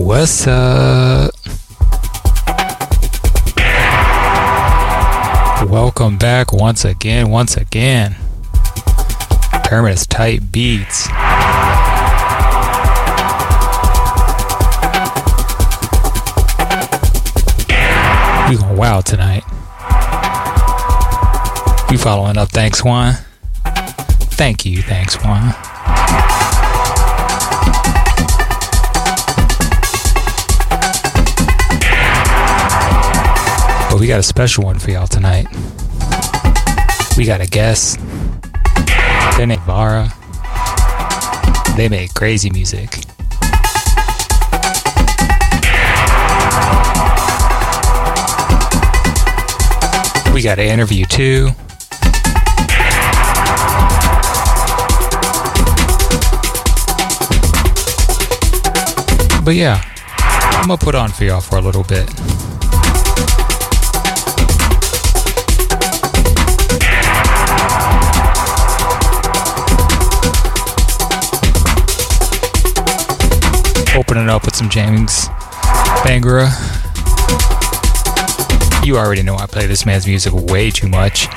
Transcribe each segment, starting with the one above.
What's up? Welcome back once again, once again. Terminus-Type Beats. We going wild tonight. We following up, thanks Juan. Thank you, thanks Juan. We got a special one for y'all tonight. We got a guest. They're named Vara. They make crazy music. We got an interview too. But yeah, I'm gonna put on for y'all for a little bit. Opening up with some James Bangura. You already know I play this man's music way too much.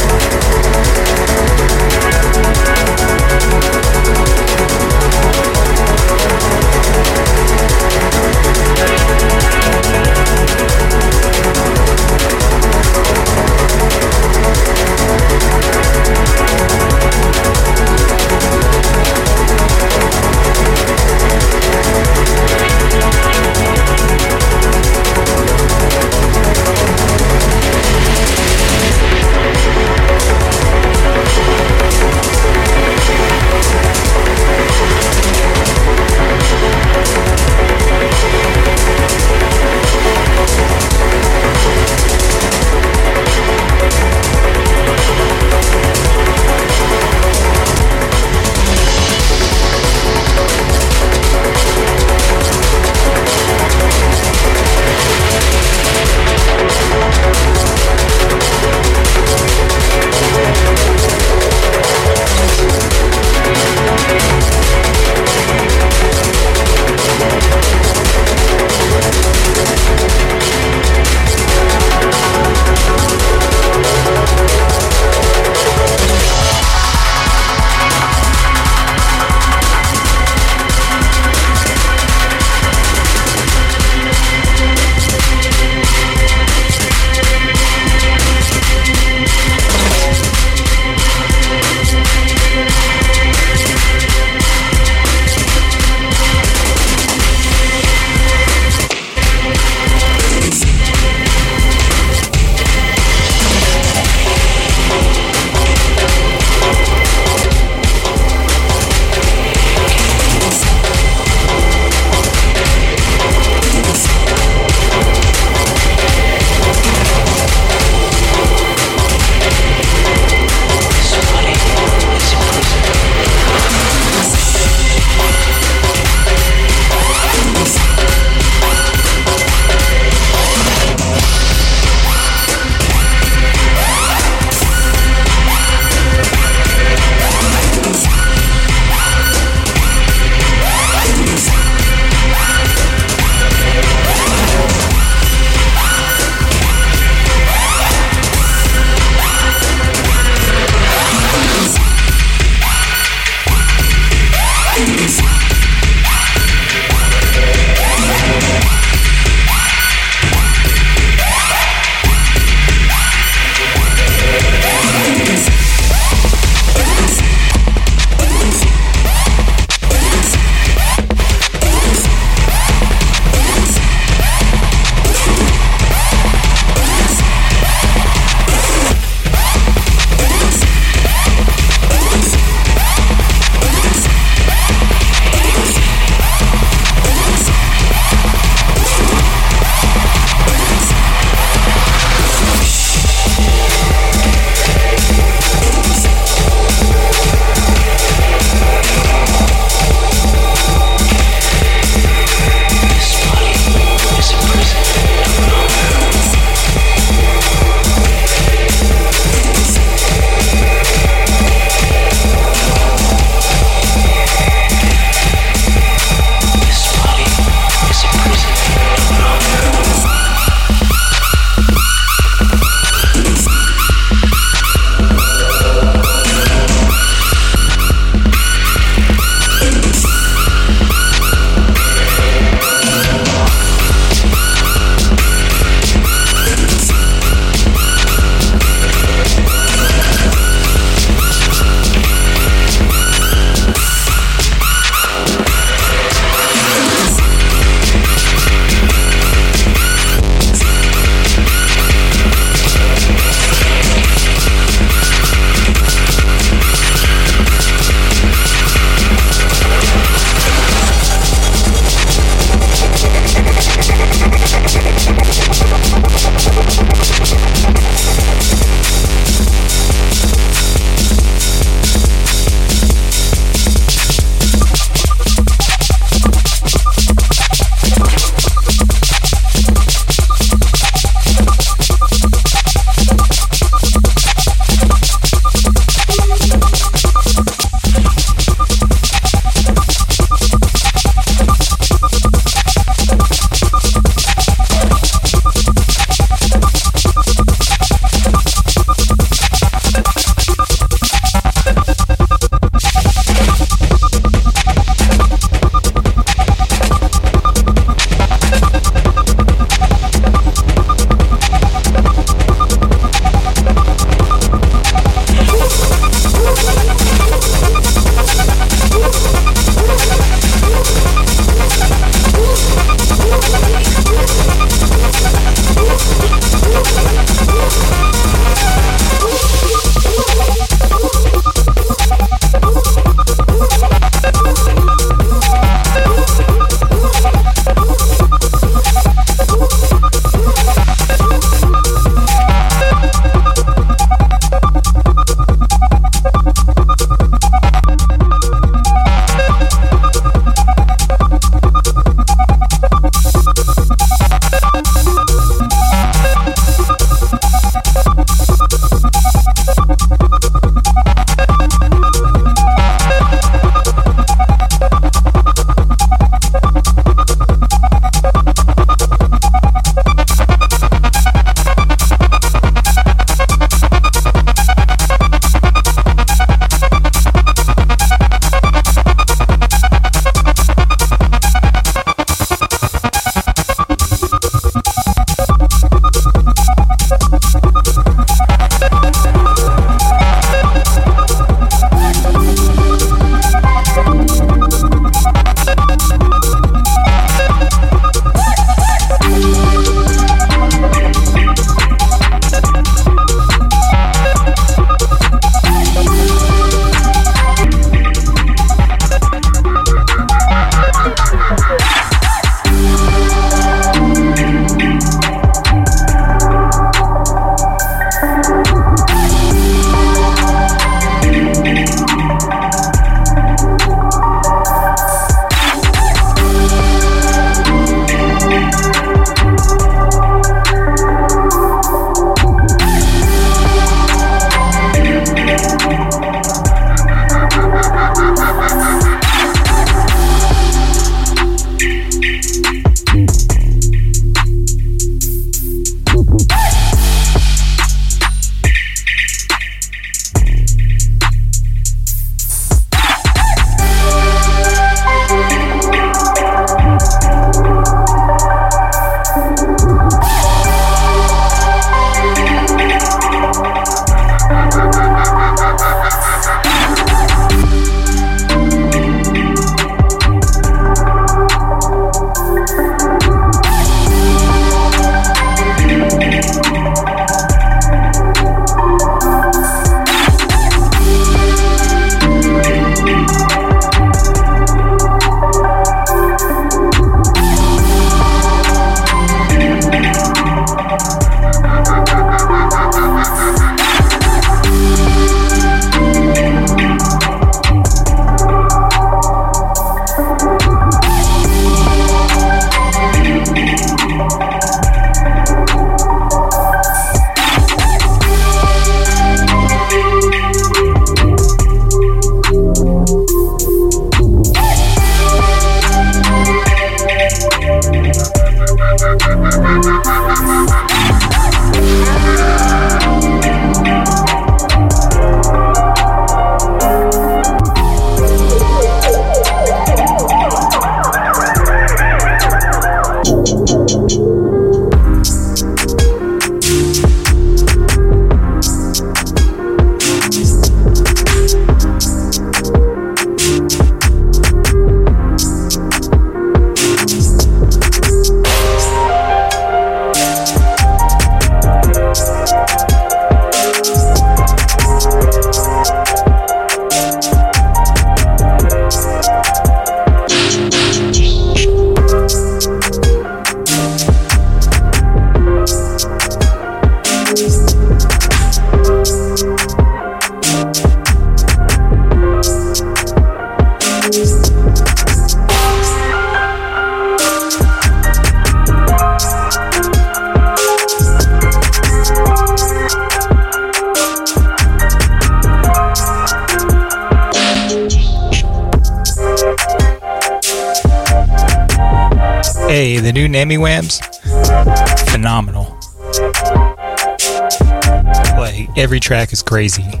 Every track is crazy.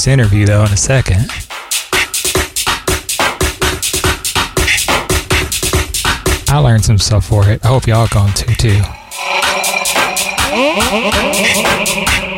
This interview though in a second. I learned some stuff for it. I hope y'all gone to too.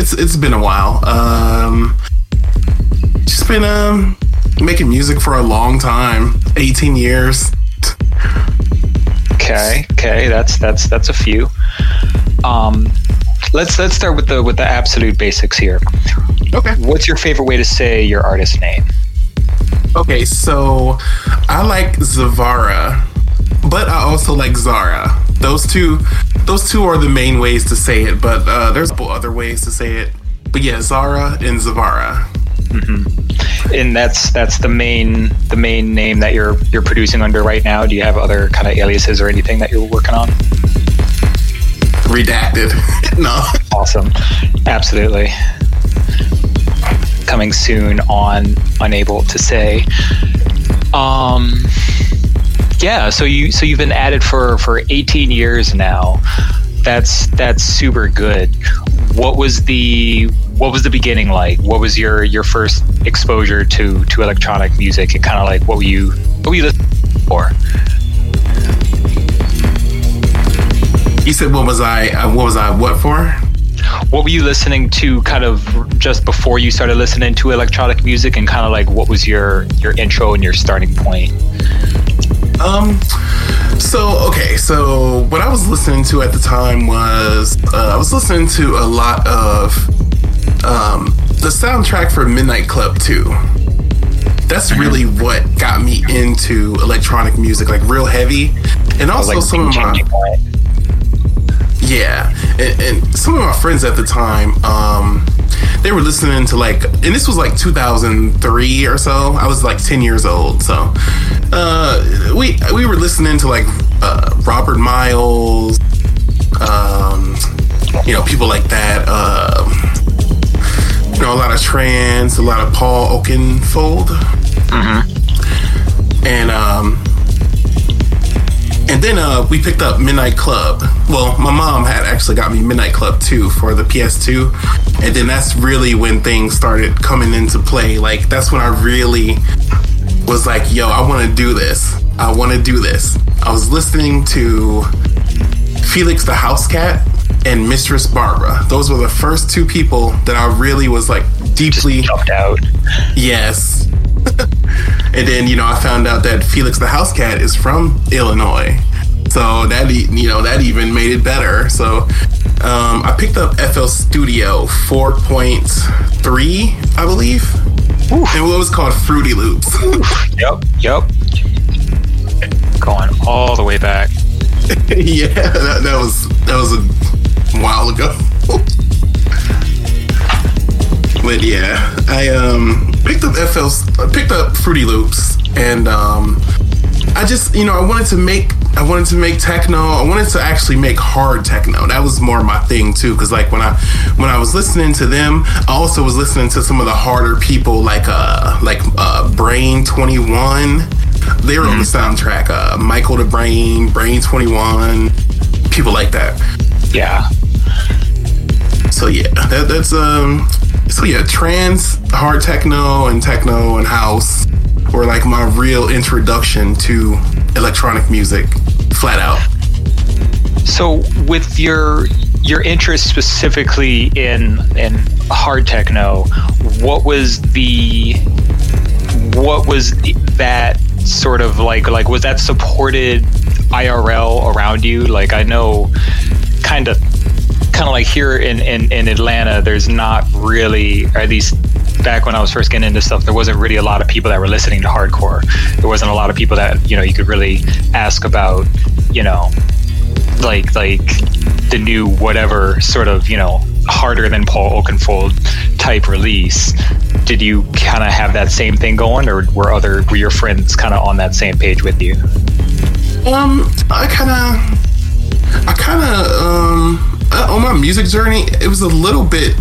It's it's been a while. Um, just been um making music for a long time, eighteen years. Okay, okay, that's that's that's a few. Um, let's let's start with the with the absolute basics here. Okay. What's your favorite way to say your artist name? Okay, so I like Zavara, but I also like Zara. Those two those two are the main ways to say it, but uh, there's a couple other ways to say it. But yeah, Zara and Zavara. Mm-hmm. And that's that's the main the main name that you're you're producing under right now. Do you have other kind of aliases or anything that you're working on? Redacted. no. Awesome. Absolutely. Coming soon on Unable to Say. Um yeah, so you so you've been at it for for 18 years now. That's that's super good. What was the what was the beginning like? What was your your first exposure to to electronic music and kind of like what were you what were you listening for? You said what was I uh, what was I what for? What were you listening to kind of just before you started listening to electronic music and kind of like what was your your intro and your starting point? Um, so okay, so what I was listening to at the time was uh, I was listening to a lot of um, the soundtrack for Midnight Club 2. That's really what got me into electronic music, like real heavy, and also like some of my yeah, and, and, some of my friends at the time. Um, they were listening to like, and this was like 2003 or so. I was like 10 years old, so uh, we we were listening to like uh, Robert Miles, um, you know, people like that. Uh, you know, a lot of trance, a lot of Paul Oakenfold, mm-hmm. and um, and then uh, we picked up Midnight Club. Well, my mom had actually got me Midnight Club 2 for the PS2. And then that's really when things started coming into play. Like, that's when I really was like, yo, I want to do this. I want to do this. I was listening to Felix da Housecat and Mistress Barbara. Those were the first two people that I really was like deeply Just jumped out. Yes, and then you know I found out that Felix da Housecat is from Illinois, so that you know that even made it better. So um, I picked up FL Studio 4.3, I believe, Oof. and what was called Fruity Loops. yep, yep. Going all the way back. yeah, that, that was that was a while ago. but yeah, I um picked up FL, picked up Fruity Loops, and um, I just you know I wanted to make I wanted to make techno. I wanted to actually make hard techno. That was more my thing too, because like when I when I was listening to them, I also was listening to some of the harder people like uh like uh Brain Twenty One. They were mm-hmm. on the mm-hmm. soundtrack. Uh, Michael the Brain, Brain Twenty One, people like that. Yeah. So yeah, that, that's um so yeah, trance, hard techno, and techno and house were like my real introduction to electronic music, flat out. So with your your interest specifically in in hard techno, what was the what was that sort of like like was that supported IRL around you? Like I know kind of kind of like here in, in, in Atlanta, there's not really, or at least back when I was first getting into stuff, there wasn't really a lot of people that were listening to hardcore. There wasn't a lot of people that, you know, you could really ask about, you know, like, like the new whatever sort of, you know, harder than Paul Oakenfold type release. Did you kind of have that same thing going, or were other were your friends kind of on that same page with you? Um, I kind of, I kind of, um, uh, on my music journey, it was a little bit.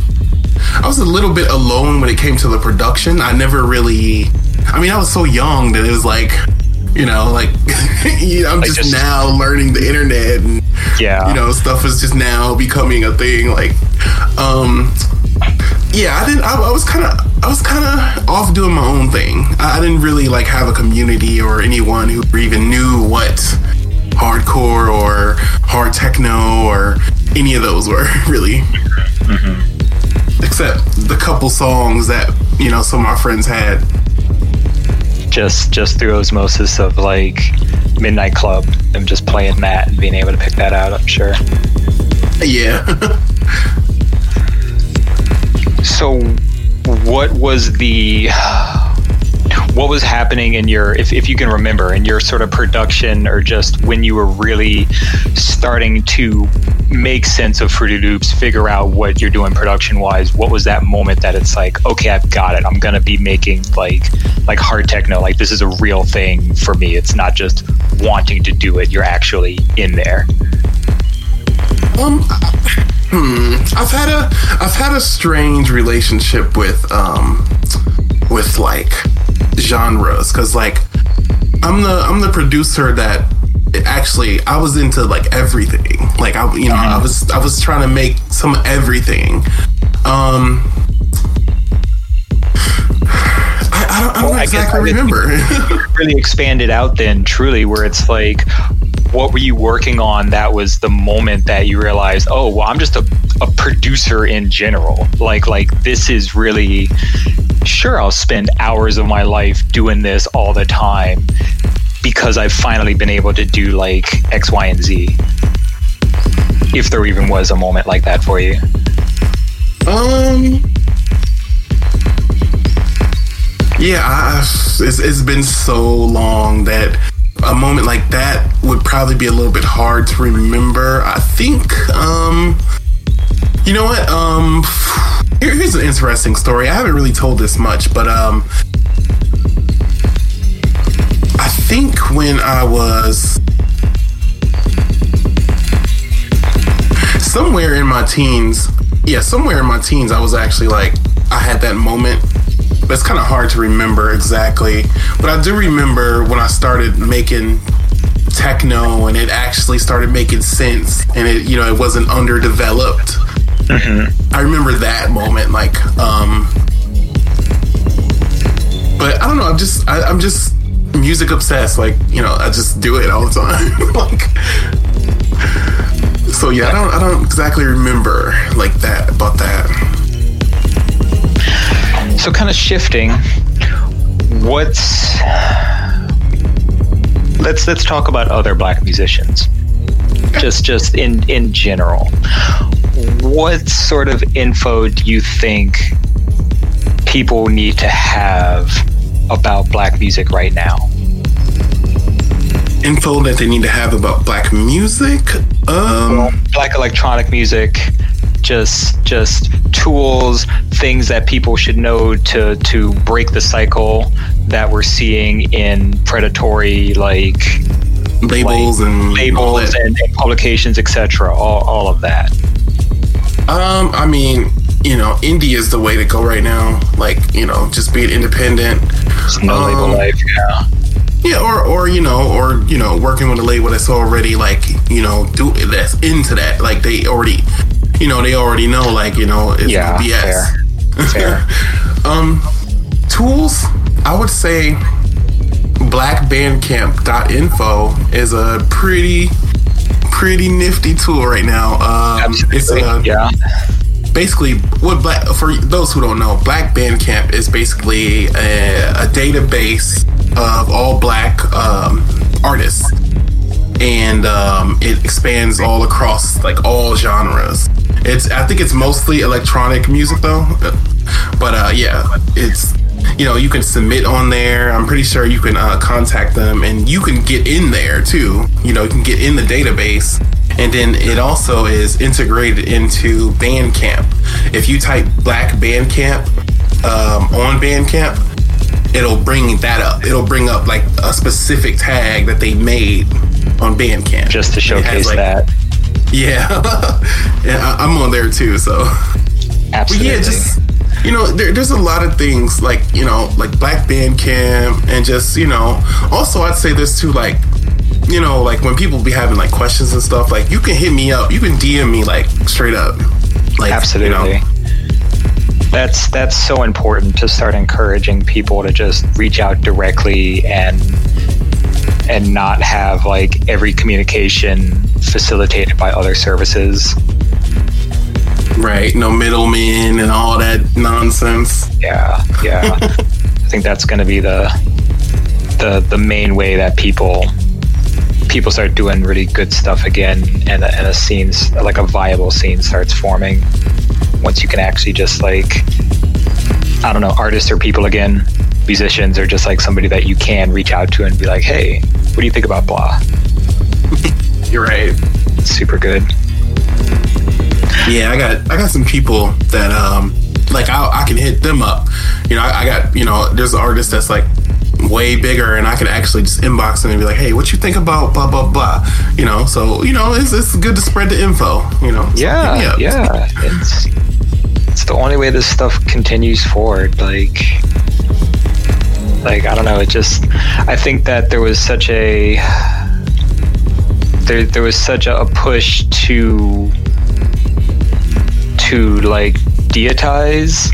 I was a little bit alone when it came to the production. I never really. I mean, I was so young that it was like, you know, like you know, I'm just, just- now learning the internet and Yeah. you know stuff is just now becoming a thing like um yeah i didn't i, I was kind of i was kind of off doing my own thing I, I didn't really like have a community or anyone who even knew what hardcore or hard techno or any of those were really except the couple songs that you know some of my friends had just just through osmosis of like Midnight Club and just playing that and being able to pick that out. I'm sure. yeah So, what was the what was happening in your if, if you can remember in your sort of production or just when you were really starting to make sense of Fruity Loops, figure out what you're doing production wise, what was that moment that it's like, okay, I've got it. I'm gonna be making like like hard techno, like this is a real thing for me. It's not just wanting to do it, you're actually in there. Um, hmm. I've had a I've had a strange relationship with um with like genres because like I'm the I'm the producer that actually I was into like everything. Like I you know I was I was trying to make some everything. Um. I, I don't, I don't Well, exactly I remember. really expanded out then truly where it's like what were you working on that was the moment that you realized oh well i'm just a, a producer in general like like this is really sure i'll spend hours of my life doing this all the time because i've finally been able to do like x y and z if there even was a moment like that for you Um. Yeah, I, it's, it's been so long that a moment like that would probably be a little bit hard to remember. I think, um, you know what? Um, here, here's an interesting story. I haven't really told this much, but um, I think when I was somewhere in my teens, yeah, somewhere in my teens, I was actually like, I had that moment. But it's kind of hard to remember exactly. But I do remember when I started making techno and it actually started making sense and it, you know, it wasn't underdeveloped. I remember that moment, like, um, but I don't know. I'm just, I, I'm just music obsessed. Like, you know, I just do it all the time. like, so yeah, I don't, I don't exactly remember like that about that. So, kind of shifting, what's let's let's talk about other black musicians. Just just in in general, what sort of info do you think people need to have about black music right now? Info that they need to have about black music. Um, Black electronic music, just just tools, things that people should know to to break the cycle that we're seeing in predatory like labels and labels and, and publications, etc. All, all of that. Um, I mean, you know, indie is the way to go right now. Like, you know, just being independent. It's no Um, label life. Yeah. Yeah, or or you know, or you know, working with a label that's already like, you know, do that's into that. Like they already, you know, they already know, like you know, it's Yeah, BS. Fair. um, tools. I would say blackbandcamp.info is a pretty pretty nifty tool right now. Um, it's a yeah. basically what black for those who don't know black bandcamp is basically a, a database of all black um, artists and um, it expands all across like all genres it's i think it's mostly electronic music though but uh, yeah it's you know you can submit on there i'm pretty sure you can uh, contact them and you can get in there too you know you can get in the database and then it also is integrated into Bandcamp. If you type Black Bandcamp um, on Bandcamp, it'll bring that up. It'll bring up like a specific tag that they made on Bandcamp just to showcase like, that. Yeah, yeah, I'm on there too. So, absolutely. But yeah, just you know, there, there's a lot of things like you know, like Black Bandcamp, and just you know, also I'd say this too, like you know, like when people be having like questions and stuff, like you can hit me up, you can DM me like straight up, like absolutely. You know, that's that's so important to start encouraging people to just reach out directly and and not have like every communication facilitated by other services. Right, no middlemen and all that nonsense. Yeah, yeah. I think that's going to be the the the main way that people people start doing really good stuff again, and a, and a scene like a viable scene starts forming. Once you can actually just like I don't know, artists or people again, musicians or just like somebody that you can reach out to and be like, hey, what do you think about blah? You're right. super good. Yeah, I got I got some people that um like I, I can hit them up. You know, I, I got you know there's artists that's like way bigger and I can actually just inbox them and be like, hey, what you think about blah blah blah? You know, so you know it's it's good to spread the info. You know, so yeah, yeah. It's it's the only way this stuff continues forward. Like like I don't know. It just I think that there was such a there there was such a, a push to to like deitize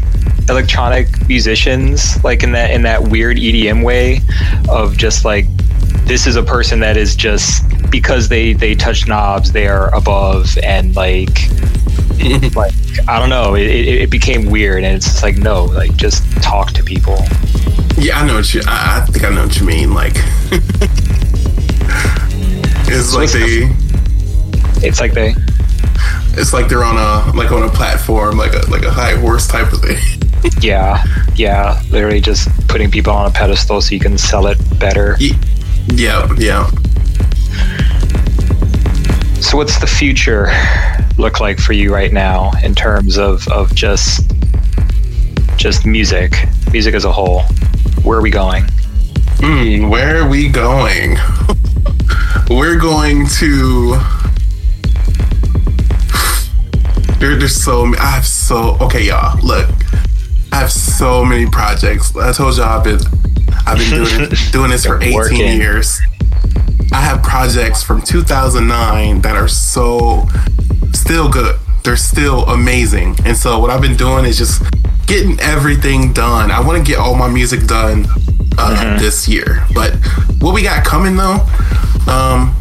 electronic musicians like in that in that weird EDM way of just like this is a person that is just because they they touch knobs they are above and like like I don't know it, it, it became weird and it's like no like just talk to people yeah I know what you I, I think I know what you mean like it's so like they it's like they it's like they're on a like on a platform, like a like a high horse type of thing. yeah, yeah, literally just putting people on a pedestal so you can sell it better. Yeah, yeah. So, what's the future look like for you right now in terms of of just just music, music as a whole? Where are we going? Mm, where are we going? We're going to there, there's so I have so okay, y'all. Look, I have so many projects. I told y'all I've been I've been doing doing this for 18 working. years. I have projects from 2009 that are so still good. They're still amazing. And so what I've been doing is just getting everything done. I want to get all my music done uh, mm-hmm. this year. But what we got coming though, um,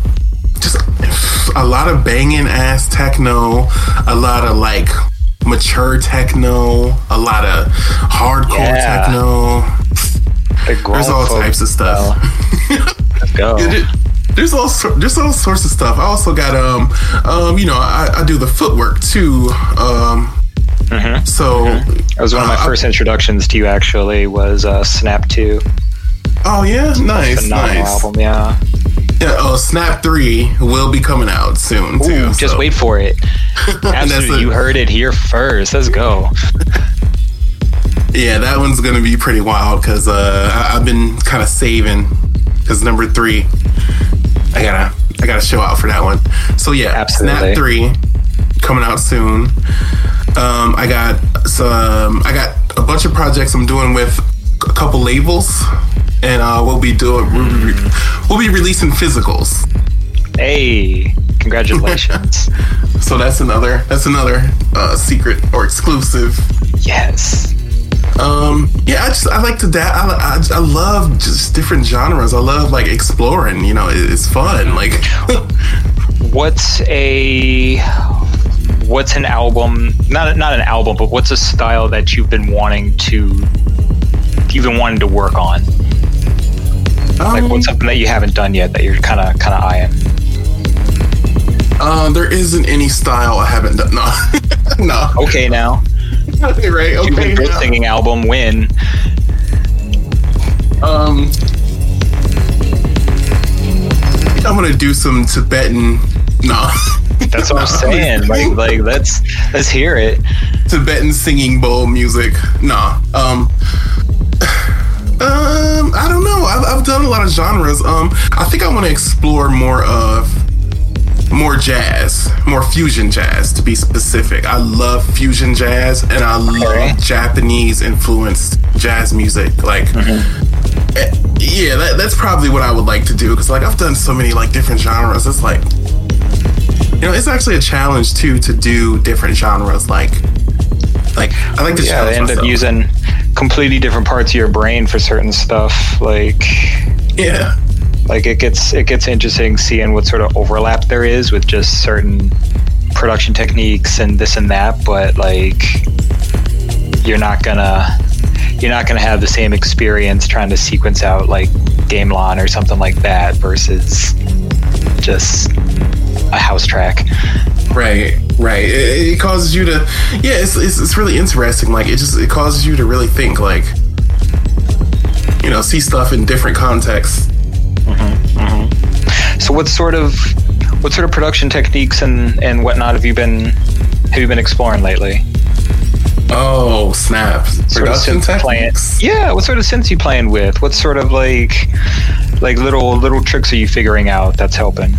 just a lot of banging ass techno, a lot of like mature techno, a lot of hardcore yeah. techno. The There's all types of stuff. Let's go. There's all there's all sorts of stuff. I also got um um you know I, I do the footwork too. Um, mm-hmm. so mm-hmm. that was one of my uh, first introductions to you. Actually, was uh, Snap Two. Oh yeah, nice, nice album. Yeah. Yeah, oh, Snap Three will be coming out soon too. Ooh, just wait for it. Absolutely, you heard it here first. Let's go. yeah, that one's gonna be pretty wild because uh, I- have been kind of saving because number three, I gotta I gotta show out for that one. So yeah, Absolutely. Snap Three coming out soon. Um, I got some. I got a bunch of projects I'm doing with a couple labels and uh, we'll be doing we'll be releasing physicals. Hey, congratulations! so that's another that's another uh, secret or exclusive. Yes. Um. Yeah. I just I like to that. I, I I love just different genres. I love like exploring. You know, it's fun. Like, what's a what's an album? Not not an album, but what's a style that you've been wanting to you've been wanting to work on? Um, like what's something that you haven't done yet that you're kind of kind of eyeing? Uh, there isn't any style I haven't done. No, no. Okay, now. okay, right. Okay, Good singing album win. Um, I'm gonna do some Tibetan. No. That's what I'm saying. Like, like let's let's hear it. Tibetan singing bowl music. Nah. Um. Um, I don't know. I've, I've done a lot of genres. Um, I think I want to explore more of more jazz, more fusion jazz to be specific. I love fusion jazz and I love Japanese influenced jazz music. Like, eh, yeah, that, that's probably what I would like to do because like I've done so many like different genres. It's like, you know, it's actually a challenge too to do different genres. Like, like I like to Yeah, they end up using completely different parts of your brain for certain stuff. Like, yeah. Like it gets it gets interesting seeing what sort of overlap there is with just certain production techniques and this and that. But like, you're not gonna you're not gonna have the same experience trying to sequence out like Gamelan or something like that versus just a house track. Right, right. It, it causes you to, yeah. It's, it's it's really interesting. Like it just it causes you to really think, like, you know, see stuff in different contexts. So what sort of what sort of production techniques and and whatnot have you been have you been exploring lately? Oh snap! Sort of Production playing. techniques. Yeah, what sort of synths you playing with? What sort of like like little little tricks are you figuring out that's helping?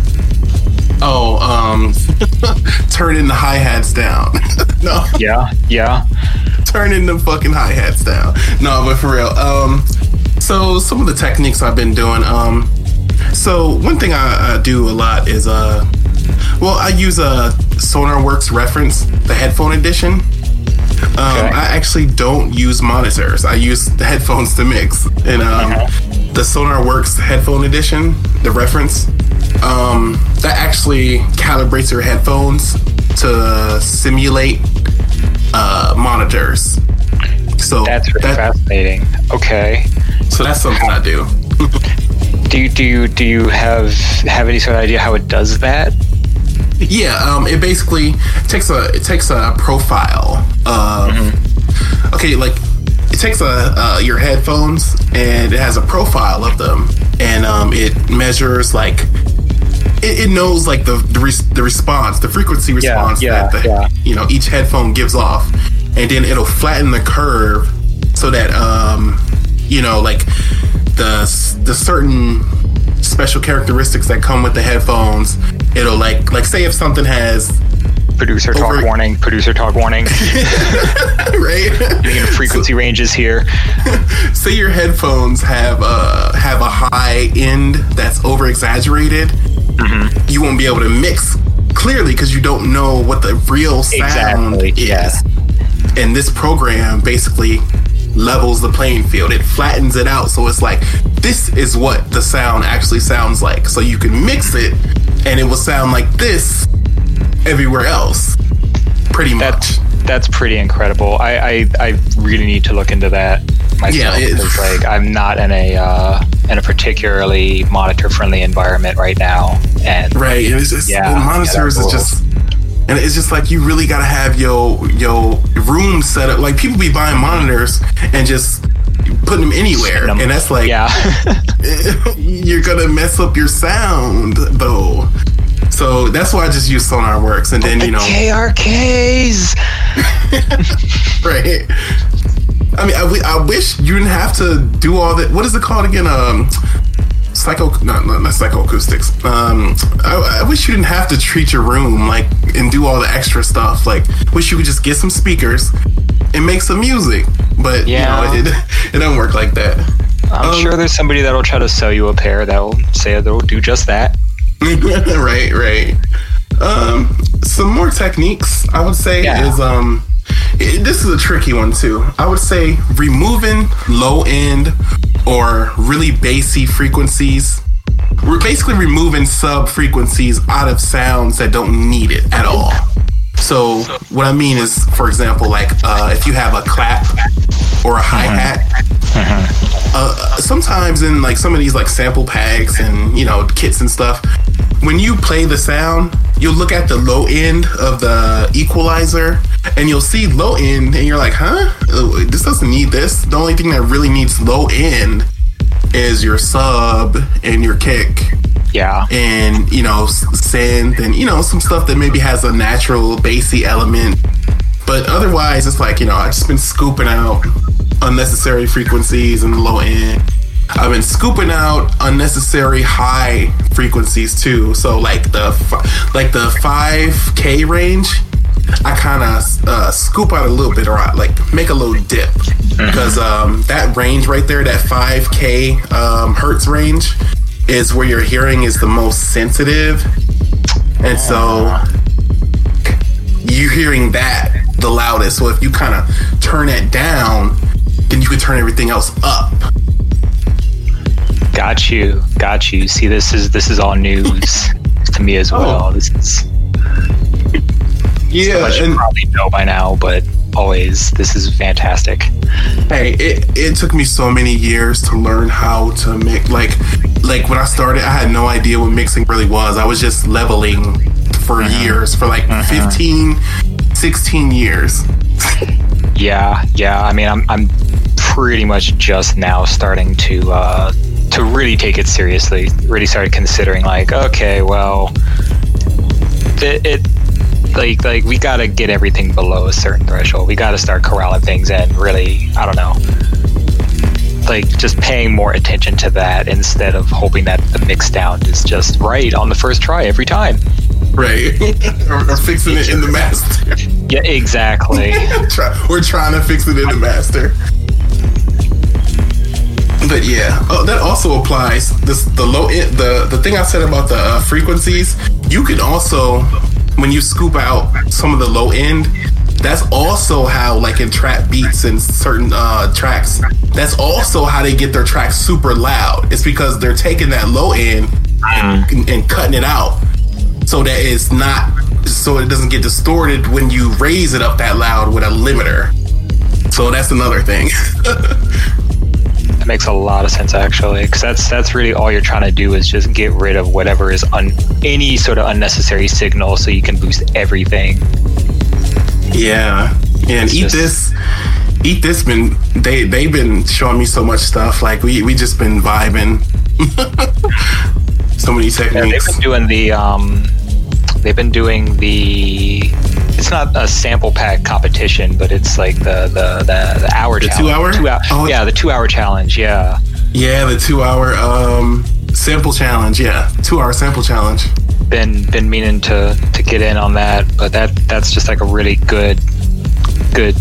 Oh, um, turning the hi hats down. no, Yeah, yeah. turning the fucking hi hats down. No, but for real. Um, so some of the techniques I've been doing. Um, so one thing I, I do a lot is uh, well, I use a SonarWorks reference, the headphone edition. Um, Okay. I actually don't use monitors. I use the headphones to mix. And um, the SonarWorks headphone edition, the reference, um, that actually calibrates your headphones to simulate uh, monitors. So That's really that- fascinating. Okay. so that's something I do. Do you do you do you have have any sort of idea how it does that? Yeah, um, it basically takes a it takes a profile of okay, like it takes a uh, your headphones and it has a profile of them, and um, it measures like it, it knows like the the, res- the response, the frequency response yeah, that the, yeah. you know each headphone gives off, and then it'll flatten the curve so that um, you know like the the certain special characteristics that come with the headphones. It'll like like say if something has Producer talk Over- warning. Producer talk warning. right. Getting frequency ranges here. say your headphones have a have a high end that's over exaggerated, Mm-hmm. you won't be able to mix clearly because you don't know what the real sound Exactly, is. yeah. And this program basically levels the playing field. It flattens it out so it's like this is what the sound actually sounds like. So you can mix it and it will sound like this everywhere else. Pretty much. That's that's pretty incredible. I, I, I really need to look into that myself. Yeah, it- like I'm not in a uh, in a particularly monitor friendly environment right now, and Right, and it's just Yeah, the yeah, monitors that is just, and it's just like you really gotta have your your room set up. Like people be buying monitors and just putting them anywhere, them- and that's like yeah, you're gonna mess up your sound though. So that's why I just use SonarWorks, and then you know, KRKs. right. I mean, I, I wish you didn't have to do all that. What is it called again? Um, psycho, not not, not psychoacoustics. Um, I, I wish you didn't have to treat your room like and do all the extra stuff. Like, wish you could just get some speakers and make some music. But Yeah. you know, it it don't work like that. I'm Um, sure there's somebody that'll try to sell you a pair that'll say they'll do just that. right, right. Um, some more techniques I would say Yeah. is um, it- this is a tricky one too. I would say removing low end or really bassy frequencies. We're basically removing sub frequencies out of sounds that don't need it at all. So what I mean is, for example, like uh, if you have a clap or a hi hat, uh, sometimes in like some of these like sample packs and you know kits and stuff when you play the sound you'll look at the low end of the equalizer and you'll see low end and you're like huh? Uh, this doesn't need this. The only thing that really needs low end is your sub and your kick. Yeah. and you know synth and you know some stuff that maybe has a natural bassy element. But otherwise it's like you know i've just been scooping out unnecessary frequencies in the low end i've been scooping out unnecessary high frequencies too so like the like the 5k range i kind of uh, scoop out a little bit or I, like make a little dip because um, that range right there that 5k um, hertz range is where your hearing is the most sensitive. And so you hearing that the loudest. So if you kind of turn it down, then you can turn everything else up. Got you. Got you. See, this is this is all news to me as well. This is Yeah, and probably know by now, but always this is fantastic. hey, it, it took me so many years to learn how to mix. Like, like when I started, I had no idea what mixing really was. I was just leveling for years, for like 15, 16 years. Yeah, yeah. I mean, I'm I'm pretty much just now starting to uh, to really take it seriously. Really started considering like, okay, well, it, it like like we got to get everything below a certain threshold. We got to start corralling things and Really, I don't know. Like just paying more attention to that instead of hoping that the mix down is just right on the first try every time. Right. or, or fixing it in the master. Yeah, exactly. We're trying to fix it in the master. But yeah, oh, that also applies. This the low the the thing I said about the uh, frequencies. You can also, when you scoop out some of the low end, that's also how like in trap beats and certain uh, tracks. That's also how they get their tracks super loud. It's because they're taking that low end and, and cutting it out so that it's not so it doesn't get distorted when you raise it up that loud with a limiter. So that's another thing. That makes a lot of sense actually, because that's that's really all you're trying to do is just get rid of whatever is un, any sort of unnecessary signal, so you can boost everything. yeah. And It's eat just- this eat this been they they've been showing me so much stuff. Like we we just been vibing. so many Yeah, they've techniques. been doing the um, they've been doing the. It's not a sample pack competition, but it's like the the the, the hour The challenge. two hour? Two hour. Oh. yeah, the two hour challenge. Yeah. yeah, the two hour um sample challenge. Yeah. Two hour sample challenge. been been meaning to to get in on that, but that that's just like a really good good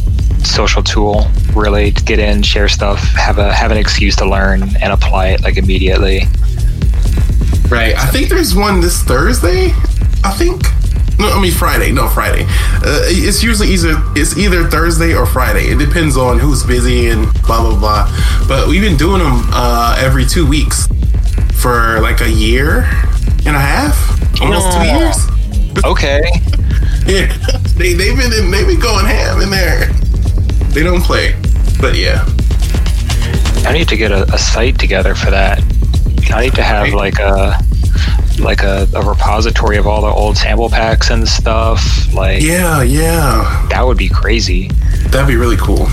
social tool. Really to get in, share stuff, have a have an excuse to learn and apply it like immediately. Right. I think there's one this Thursday. I think. No, I mean Friday. No, Friday. Uh, it's usually either it's either Thursday or Friday. It depends on who's busy and blah blah blah. But we've been doing them uh, every two weeks for like a year and a half, almost two Oh. years. Okay. Yeah, they they've been in, they've been going ham in there. They don't play, but yeah. I need to get a, a site together for that. I need to have like a like a, a repository of all the old sample packs and stuff. Like Yeah, yeah. that would be crazy. That'd be really cool.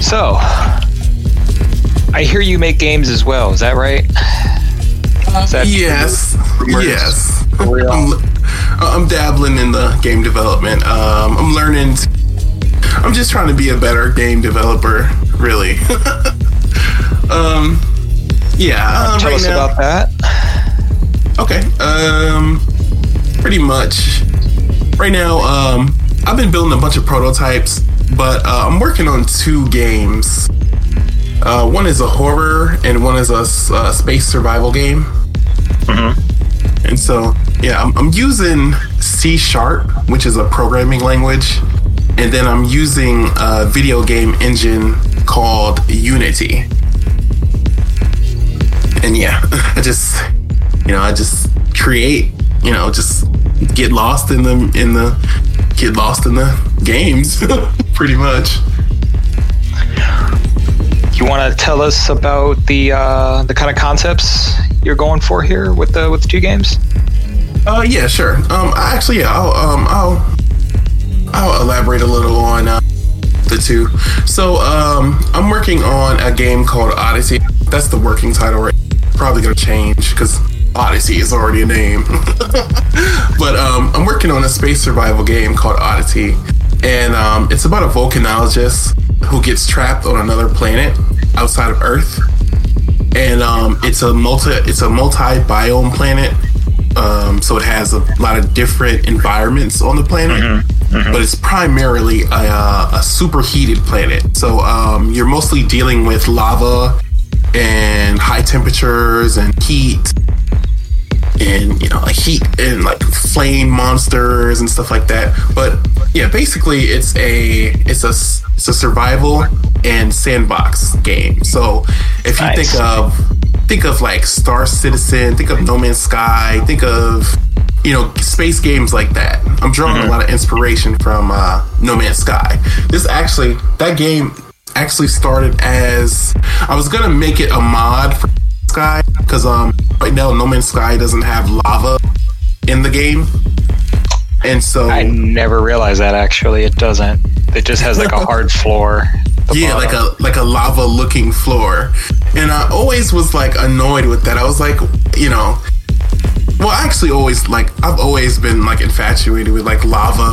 So I hear you make games as well, is that right? Is that Yes, rumors? yes. I'm, I'm dabbling in the game development. Um, I'm learning. I'm just trying to be a better game developer, really. um, yeah. uh, Tell right us now- about that. Okay. Um, pretty much. Right now, um, I've been building a bunch of prototypes, but uh, I'm working on two games. Uh, one is a horror, and one is a, uh, space survival game. Mm-hmm. And so, yeah, I'm, I'm using C Sharp, which is a programming language, and then I'm using a video game engine called Unity. And yeah, I just, you know, I just create, you know, just get lost in the in the get lost in the games, pretty much. You want to tell us about the uh, the kind of concepts you're going for here with the with the two games? Uh, yeah, sure. Um, I- actually, yeah, I'll um, I'll I'll elaborate a little on uh, the two. So, um, I'm working on a game called Odyssey. That's the working title, right? Probably gonna change because Odyssey is already a name. but um, I'm working on a space survival game called Oddity, and um, it's about a volcanologist who gets trapped on another planet outside of Earth, and um, it's a multi it's a multi biome planet. Um, so it has a lot of different environments on the planet, mm-hmm. Mm-hmm. but it's primarily a, a superheated planet. So um, you're mostly dealing with lava and high temperatures and heat and you know like heat and like flame monsters and stuff like that but yeah basically it's a it's a it's a survival and sandbox game so if you nice. think of think of like star citizen think of no man's sky think of you know space games like that i'm drawing mm-hmm. a lot of inspiration from uh, no man's sky this actually that game actually started as i was gonna make it a mod for Sky because um right now No Man's Sky doesn't have lava in the game, and so I never realized that actually it doesn't. It just has like a hard floor. Yeah, bottom. like a like a lava looking floor, and I always was like annoyed with that. I was like, you know, well, I actually always like I've always been like infatuated with like lava,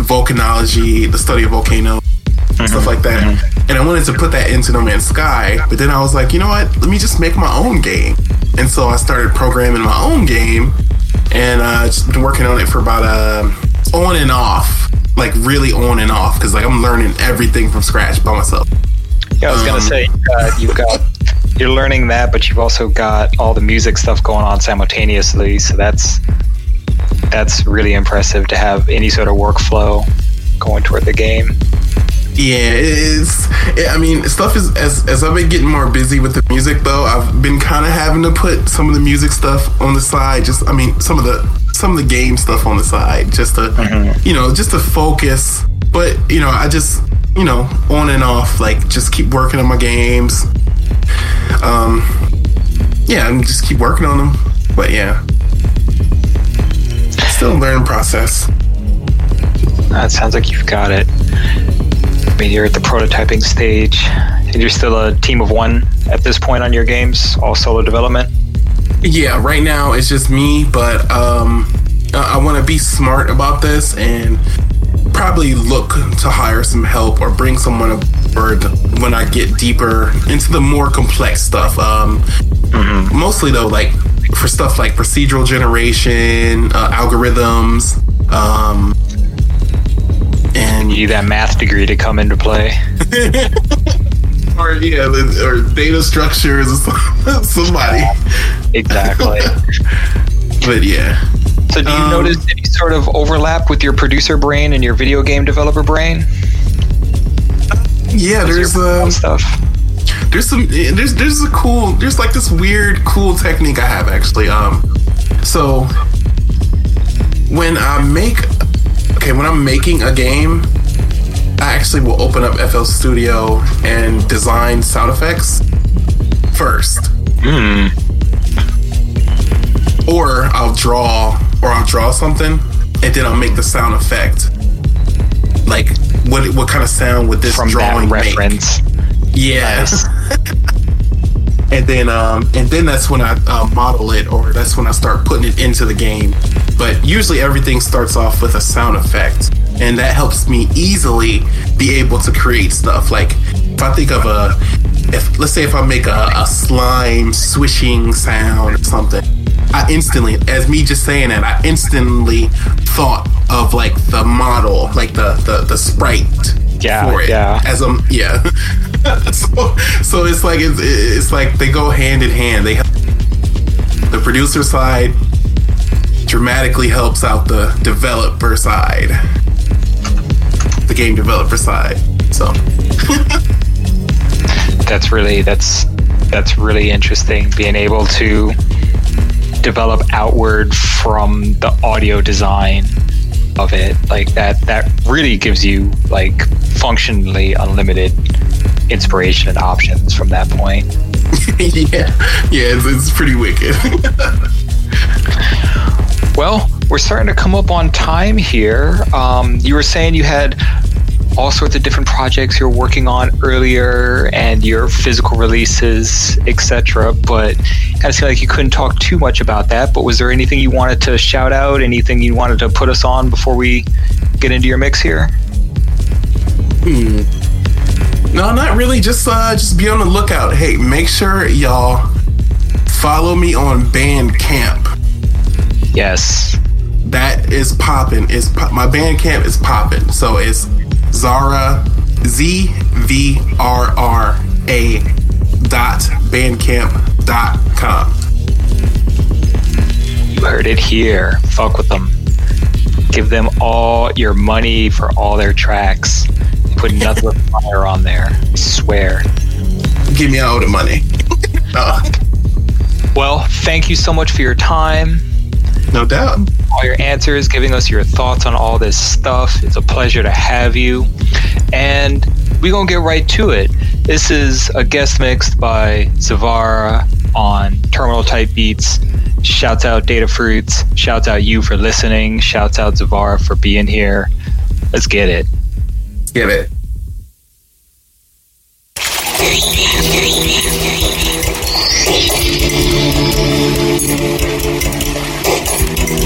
volcanology, the study of volcanoes mm-hmm. stuff like that. Mm-hmm. And I wanted to put that into No Man's Sky, but then I was like, you know what? Let me just make my own game. And so I started programming my own game, and uh, just been working on it for about uh, on and off, like really on and off, because like I'm learning everything from scratch by myself. Yeah, I was gonna um, say uh, you've got you're learning that, but you've also got all the music stuff going on simultaneously. So that's that's really impressive to have any sort of workflow going toward the game. Yeah, it's. It, I mean, stuff is as as I've been getting more busy with the music though. I've been kind of having to put some of the music stuff on the side. Just, I mean, some of the some of the game stuff on the side, just to mm-hmm. you know, just to focus. But you know, I just you know, on and off, like just keep working on my games. Um, yeah, and just keep working on them. But yeah, still a learning process. That sounds like you've got it. I mean, you're at the prototyping stage, and you're still a team of one at this point on your games, all solo development. Yeah, right now it's just me, but um, I want to be smart about this and probably look to hire some help or bring someone aboard when I get deeper into the more complex stuff. Um, mm-hmm. Mostly though, like for stuff like procedural generation, uh, algorithms, um, and you need that math degree to come into play. or yeah, or data structures somebody. Exactly. but yeah. So do you um, notice any sort of overlap with your producer brain and your video game developer brain? Yeah, there's um, stuff. There's some there's there's a cool there's like this weird cool technique I have actually. Um so when I make okay, when I'm making a game, I actually will open up FL Studio and design sound effects first. Mm. Or I'll draw, or I'll draw something, and then I'll make the sound effect. Like, what what kind of sound would this From drawing that reference? make? Yeah. Nice. and then um, and then that's when I uh, model it, or that's when I start putting it into the game. But usually everything starts off with a sound effect, and that helps me easily be able to create stuff. Like if I think of a, if let's say if I make a, a slime swishing sound or something, I instantly, as me just saying that, I instantly thought of like the model, like the the, the sprite yeah, for it. Yeah. As a yeah. so, so it's like it's, it's like they go hand in hand. They the producer side dramatically helps out the developer side, the game developer side. So that's really that's that's really interesting. Being able to develop outward from the audio design of it like that that really gives you like functionally unlimited inspiration and options from that point. yeah, yeah, it's, it's pretty wicked. well, we're starting to come up on time here. Um, you were saying you had all sorts of different projects you're working on earlier and your physical releases, etc. But kind of seemed like you couldn't talk too much about that. But was there anything you wanted to shout out? Anything you wanted to put us on before we get into your mix here? Hmm. No, not really. Just uh, just be on the lookout. Hey, make sure y'all follow me on Bandcamp. Yes. That is popping. Is po- my Bandcamp is popping. So it's Zara Z V R R A dot bandcamp dot com. You heard it here. Fuck with them. Give them all your money for all their tracks. Put nothing but fire on there. I swear. Give me all the money. uh, Well, thank you so much for your time, no doubt. All your answers, giving us your thoughts on all this stuff. It's a pleasure to have you. And we're going to get right to it. This is a guest mixed by Zavara on Terminus-Type Beats. Shouts out Datafruits. Shouts out you for listening. Shouts out Zavara for being here. Let's get it. Get it.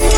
We'll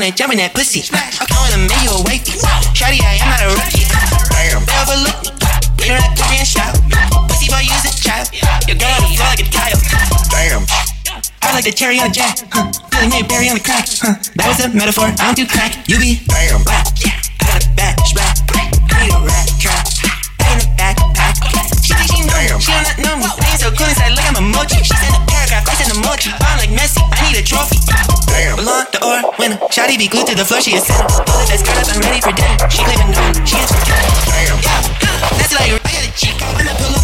wanna jump in that pussy. I wanna make you a wifey. Shawty, I am not a rookie. Damn. They overlook me. You know that Korean style. Pussy boy, use a child. Your girl on the floor like a tile. Damn. I like the cherry on the jack. Huh. Feeling me berry on the crack. Huh. That was a metaphor. I don't do crack. You be Damn. black. Yeah. I got a back, back. I need a rat Damn. She don't not know me. Ain't so cool inside. Look, I'm a mochi. She sent a paragraph. I sent a emoji. I'm like Messi. I need a trophy. Damn. Ballon d'or winner. Shotty be glued to the floor. She a sinner. Pull that skirt up. I'm ready for dinner. She claiming no. She is for dinner. Damn. Yeah. That's like I got a pull up, a fool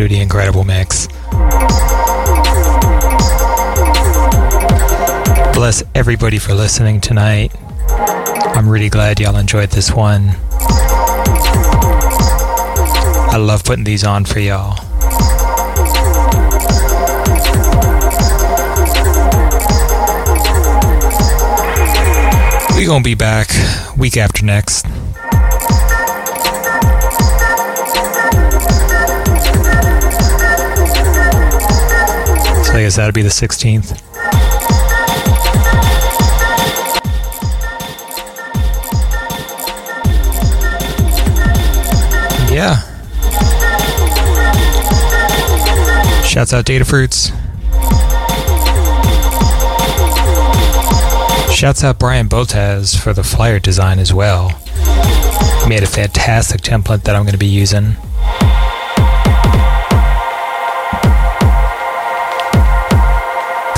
absolutely incredible mix. Bless everybody for listening tonight. I'm really glad y'all enjoyed this one. I love putting these on for y'all. We gonna be back week after next. Be the 16th. Yeah. Shouts out Datafruits. Shouts out Brian Botez for the flyer design as well. Made a fantastic template that I'm going to be using.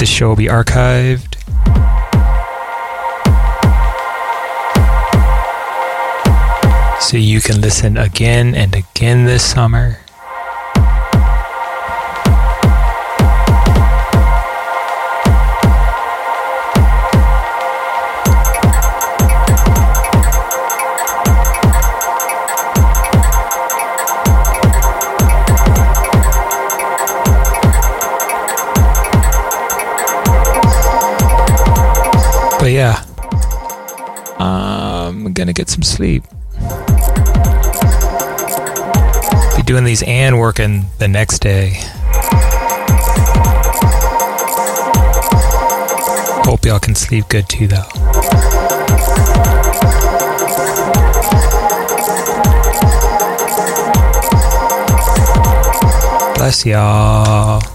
This show will be archived. So you can listen again and again this summer. Sleep. Be doing these and working the next day. Hope y'all can sleep good too, though. Bless y'all.